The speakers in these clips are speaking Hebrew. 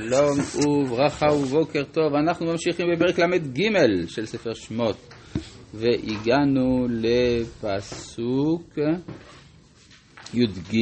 שלום וברכה ובוקר טוב, אנחנו ממשיכים בפרק ל"ג של ספר שמות והגענו לפסוק י"ג.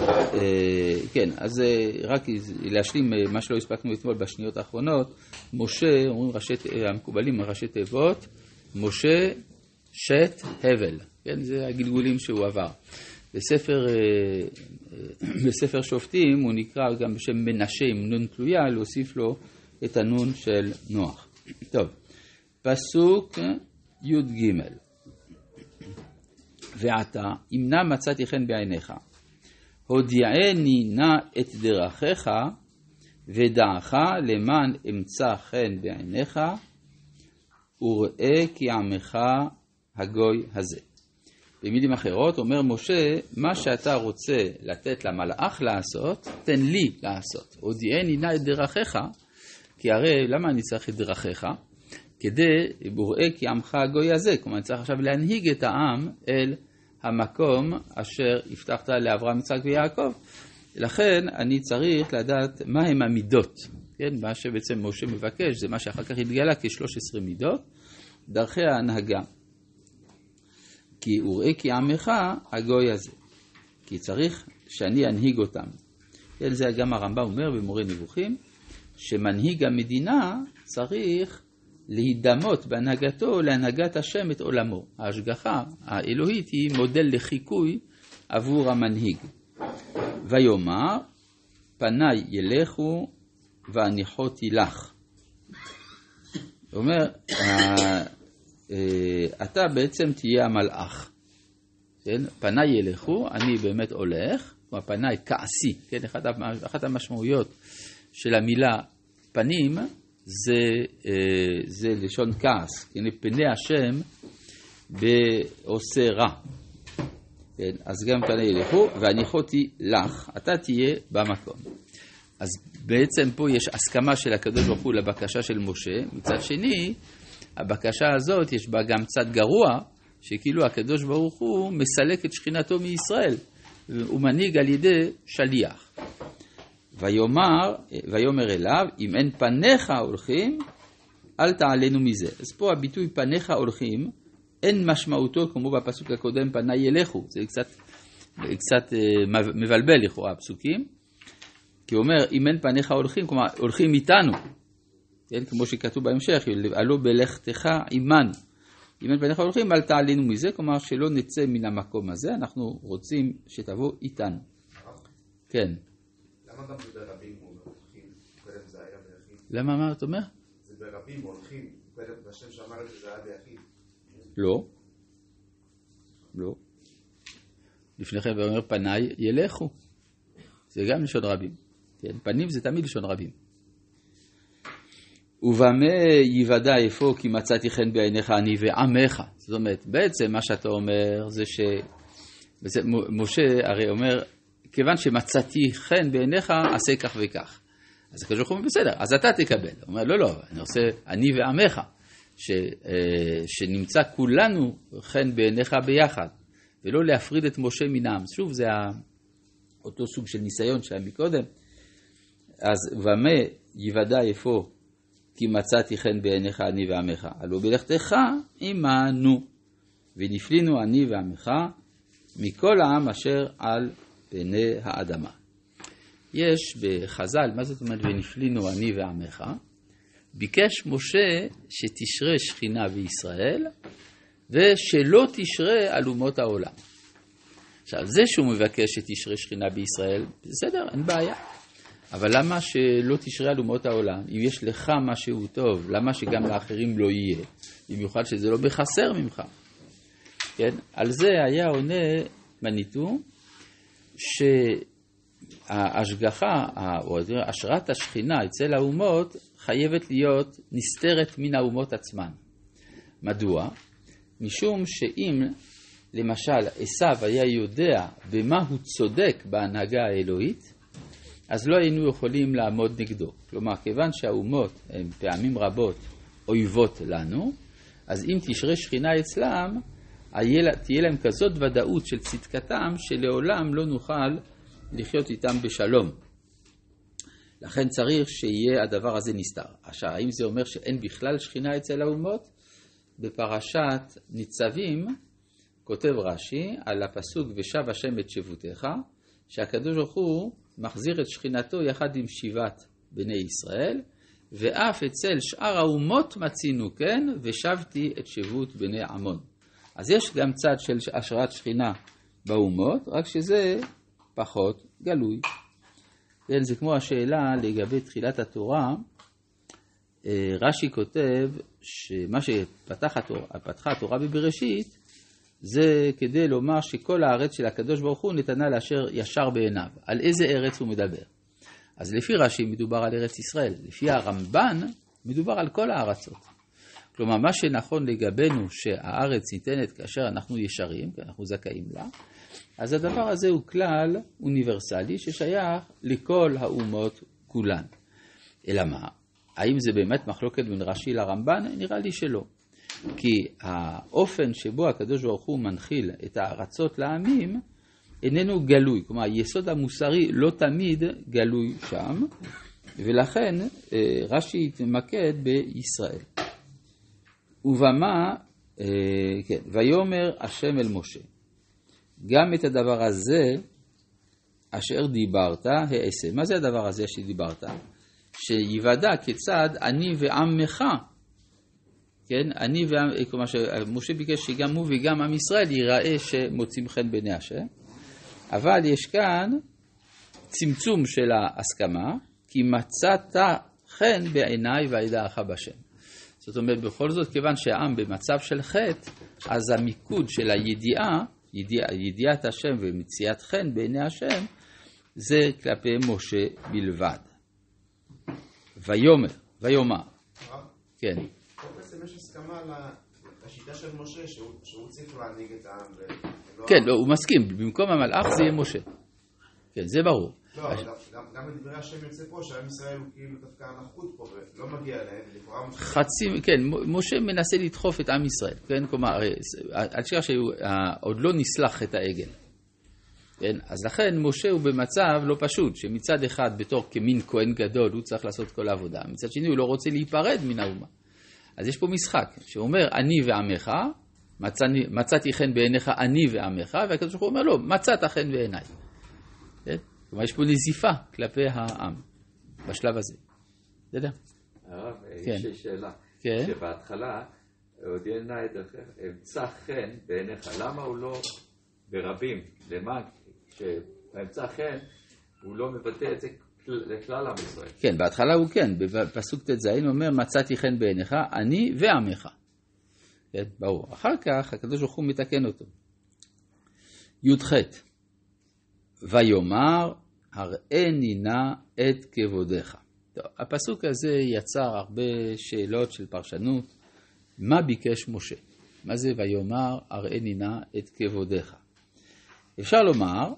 אה, כן, אז אה, רק להשלים אה, מה שלא הספקנו אתמול בשניות האחרונות, משה, אומרים ראשי, המקובלים ראשי תיבות, משה שת הבל, כן, זה הגלגולים שהוא עבר. בספר, אה, אה, בספר שופטים הוא נקרא גם בשם מנשה עם נון תלויה, להוסיף לו את הנון של נוח. טוב, פסוק י"ג ועתה, אם נא מצאתי חן בעיניך, הודיעני נא את דרכיך, ודעך למען אמצא חן בעיניך, וראה כי עמך הגוי הזה. במילים אחרות, אומר משה, מה שאתה רוצה לתת למלאך לעשות, תן לי לעשות. הודיעני נא את דרכיך, כי הרי למה אני צריך את דרכיך? כדי, וראה כי עמך הגוי הזה, כלומר אני צריך עכשיו להנהיג את העם אל המקום אשר הבטחת לאברהם, יצחק ויעקב. לכן אני צריך לדעת מהם המידות, כן? מה שבעצם משה מבקש, זה מה שאחר כך התגלה כ-13 מידות, דרכי ההנהגה. כי וראה כי עמך הגוי הזה. כי צריך שאני אנהיג אותם. כן, זה גם הרמב"ם אומר במורה נבוכים, שמנהיג המדינה צריך להידמות בהנהגתו להנהגת השם את עולמו. ההשגחה האלוהית היא מודל לחיקוי עבור המנהיג. ויאמר, פניי ילכו והניחותי לך. הוא אומר, אה, אתה בעצם תהיה המלאך. כן? פניי ילכו, אני באמת הולך, כלומר פניי כעסי, כן? אחת, אחת המשמעויות של המילה פנים זה, אה, זה לשון כעס, כן? פני השם בעושה רע. כן? אז גם פניי ילכו, והניחותי לך, אתה תהיה במקום. אז בעצם פה יש הסכמה של הקדוש ברוך הוא לבקשה של משה, מצד שני, הבקשה הזאת יש בה גם צד גרוע, שכאילו הקדוש ברוך הוא מסלק את שכינתו מישראל, הוא מנהיג על ידי שליח. ויאמר, ויאמר אליו, אם אין פניך הולכים, אל תעלנו מזה. אז פה הביטוי פניך הולכים, אין משמעותו כמו בפסוק הקודם, פניי ילכו. זה קצת, קצת אה, מבלבל לכאורה הפסוקים. כי הוא אומר, אם אין פניך הולכים, כלומר, הולכים איתנו. כן, כמו שכתוב בהמשך, עלו בלכתך עמנו. אם אין פניך הולכים, אל תעלינו מזה, כלומר שלא נצא מן המקום הזה, אנחנו רוצים שתבוא איתנו. כן. למה גם ברבים הולכים, קודם זה היה ביחיד? למה, מה אתה אומר? זה ברבים הולכים, קודם השם שאמר את זה, זה היה ביחיד. לא. לא. לפני כן הוא אומר פניי ילכו. זה גם לשון רבים. כן? פנים זה תמיד לשון רבים. ובמה יוודע איפה כי מצאתי חן בעיניך אני ועמך. זאת אומרת, בעצם מה שאתה אומר זה ש... משה הרי אומר, כיוון שמצאתי חן בעיניך, עשה כך וכך. אז הקדוש ברוך הוא אומר, בסדר, אז אתה תקבל. הוא אומר, לא, לא, אני עושה אני ועמך, ש, אה, שנמצא כולנו חן בעיניך ביחד, ולא להפריד את משה מן העם. שוב, זה אותו סוג של ניסיון שהיה מקודם. אז ומה יוודע איפה כי מצאתי חן בעיניך אני ועמך, הלא בלכתך עמנו, ונפלינו אני ועמך מכל העם אשר על פני האדמה. יש בחז"ל, מה זאת אומרת ונפלינו אני ועמך? ביקש משה שתשרה שכינה בישראל ושלא תשרה על אומות העולם. עכשיו, זה שהוא מבקש שתשרה שכינה בישראל, בסדר, אין בעיה. אבל למה שלא תשרה על אומות העולם? אם יש לך משהו טוב, למה שגם לאחרים לא יהיה? במיוחד שזה לא בחסר ממך. כן? על זה היה עונה מניטו, שההשגחה, או השראת השכינה אצל האומות, חייבת להיות נסתרת מן האומות עצמן. מדוע? משום שאם למשל עשו היה יודע במה הוא צודק בהנהגה האלוהית, אז לא היינו יכולים לעמוד נגדו. כלומר, כיוון שהאומות הן פעמים רבות אויבות לנו, אז אם תשרה שכינה אצלם, תהיה להם כזאת ודאות של צדקתם, שלעולם לא נוכל לחיות איתם בשלום. לכן צריך שיהיה הדבר הזה נסתר. עכשיו, האם זה אומר שאין בכלל שכינה אצל האומות? בפרשת ניצבים כותב רש"י על הפסוק ושב השם את שבותיך, שהקדוש ברוך הוא מחזיר את שכינתו יחד עם שיבת בני ישראל, ואף אצל שאר האומות מצינו כן, ושבתי את שבות בני עמון. אז יש גם צד של השראת שכינה באומות, רק שזה פחות גלוי. כן, זה כמו השאלה לגבי תחילת התורה, אה, רש"י כותב שמה שפתחה התורה בבראשית, זה כדי לומר שכל הארץ של הקדוש ברוך הוא נתנה לאשר ישר בעיניו. על איזה ארץ הוא מדבר? אז לפי רש"י מדובר על ארץ ישראל, לפי הרמב"ן מדובר על כל הארצות. כלומר, מה שנכון לגבינו שהארץ ניתנת כאשר אנחנו ישרים, כי אנחנו זכאים לה, אז הדבר הזה הוא כלל אוניברסלי ששייך לכל האומות כולן. אלא מה? האם זה באמת מחלוקת בין רש"י לרמב"ן? נראה לי שלא. כי האופן שבו הקדוש ברוך הוא מנחיל את הארצות לעמים איננו גלוי, כלומר היסוד המוסרי לא תמיד גלוי שם, ולכן אה, רש"י התמקד בישראל. ובמה, אה, כן, ויאמר השם אל משה, גם את הדבר הזה אשר דיברת העשה. מה זה הדבר הזה שדיברת? שיוודע כיצד אני ועמך, כן, אני ועם, כלומר שמשה ביקש שגם הוא וגם עם ישראל ייראה שמוצאים חן בעיני השם, אבל יש כאן צמצום של ההסכמה, כי מצאת חן בעיניי וידעך בשם. זאת אומרת, בכל זאת, כיוון שהעם במצב של חטא, אז המיקוד של הידיעה, ידיע, ידיעת השם ומציאת חן בעיני השם, זה כלפי משה בלבד. ויאמר, ויאמר. כן. בעצם יש הסכמה לשיטה של משה, שהוא צריך להנהיג את העם. כן, לא, הוא מסכים, במקום המלאך זה יהיה משה. כן, זה ברור. לא, גם בדברי השם יוצא פה, שעם ישראל הוא כאילו דווקא הנחות פה, ולא מגיע להם, ולכאורה משה... חצי, כן, משה מנסה לדחוף את עם ישראל, כן, כלומר, אל תשכח שעוד לא נסלח את העגל. כן, אז לכן משה הוא במצב לא פשוט, שמצד אחד בתור כמין כהן גדול הוא צריך לעשות כל העבודה, מצד שני הוא לא רוצה להיפרד מן האומה. אז יש פה משחק, שאומר אני ועמך, מצאני, מצאתי חן בעיניך אני ועמך, והקדוש ברוך הוא אומר לו, מצאת חן בעיניי. כן? כלומר, יש פה נזיפה כלפי העם, בשלב הזה. בסדר? הרב, כן. יש לי שאלה. כן? שבהתחלה, הודיענה את אמצא חן בעיניך, למה הוא לא ברבים? למה? כשאמצא חן, הוא לא מבטא את זה לכלל עם ישראל. כן, בהתחלה הוא כן, בפסוק ט"ז אומר, מצאתי חן בעיניך, אני ועמך. כן, ברור. אחר כך הקדוש ברוך הוא מתקן אותו. י"ח ויאמר הראני נא את כבודיך. טוב, הפסוק הזה יצר הרבה שאלות של פרשנות. מה ביקש משה? מה זה ויאמר הראני נא את כבודיך? אפשר לומר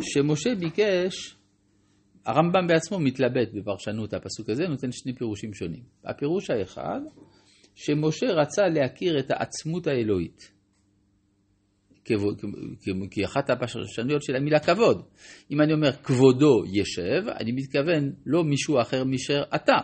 שמשה ביקש, הרמב"ם בעצמו מתלבט בפרשנות הפסוק הזה, נותן שני פירושים שונים. הפירוש האחד, שמשה רצה להכיר את העצמות האלוהית. כי אחת הפרשנויות של המילה כבוד. אם אני אומר כבודו ישב, אני מתכוון לא מישהו אחר מאשר אתה.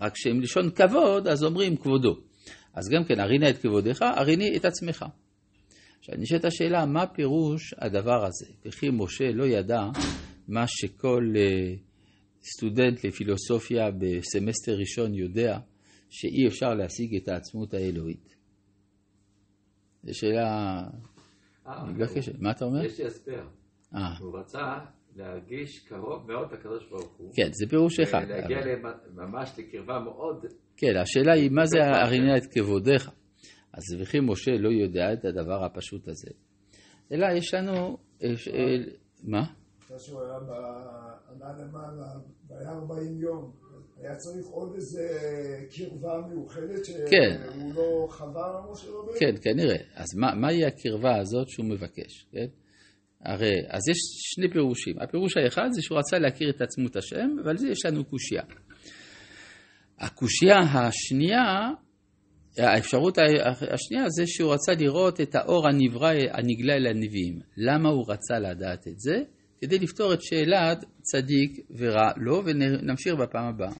רק שעם לשון כבוד, אז אומרים כבודו. אז גם כן, ארינה את כבודך, אריני את עצמך. עכשיו, נשאלת השאלה, מה פירוש הדבר הזה? וכי משה לא ידע מה שכל אה, סטודנט לפילוסופיה בסמסטר ראשון יודע, שאי אפשר להשיג את העצמות האלוהית. זו שאלה אה. מה אתה אומר? יש לי הסבר. אה. הוא רצה להרגיש קרוב מאוד לקדוש ברוך הוא. כן, זה פירוש אחד. להגיע ממש לקרבה מאוד. כן, השאלה היא מה זה הרינה את כבודיך. אז וכי משה לא יודע את הדבר הפשוט הזה. אלא יש לנו... מה? אחרי שהוא היה עלה למעלה, והיה 40 יום, היה צריך עוד איזה קרבה מיוחדת שהוא כן. לא חווה משה רבנו? כן, כנראה. אז מה, מהי הקרבה הזאת שהוא מבקש, כן? הרי, אז יש שני פירושים. הפירוש האחד זה שהוא רצה להכיר את עצמות השם, ועל זה יש לנו קושייה. הקושייה השנייה, האפשרות השנייה זה שהוא רצה לראות את האור הנברא, הנגלה אל הנביאים. למה הוא רצה לדעת את זה? כדי לפתור את שאלת צדיק ורע לו, ונמשיך בפעם הבאה.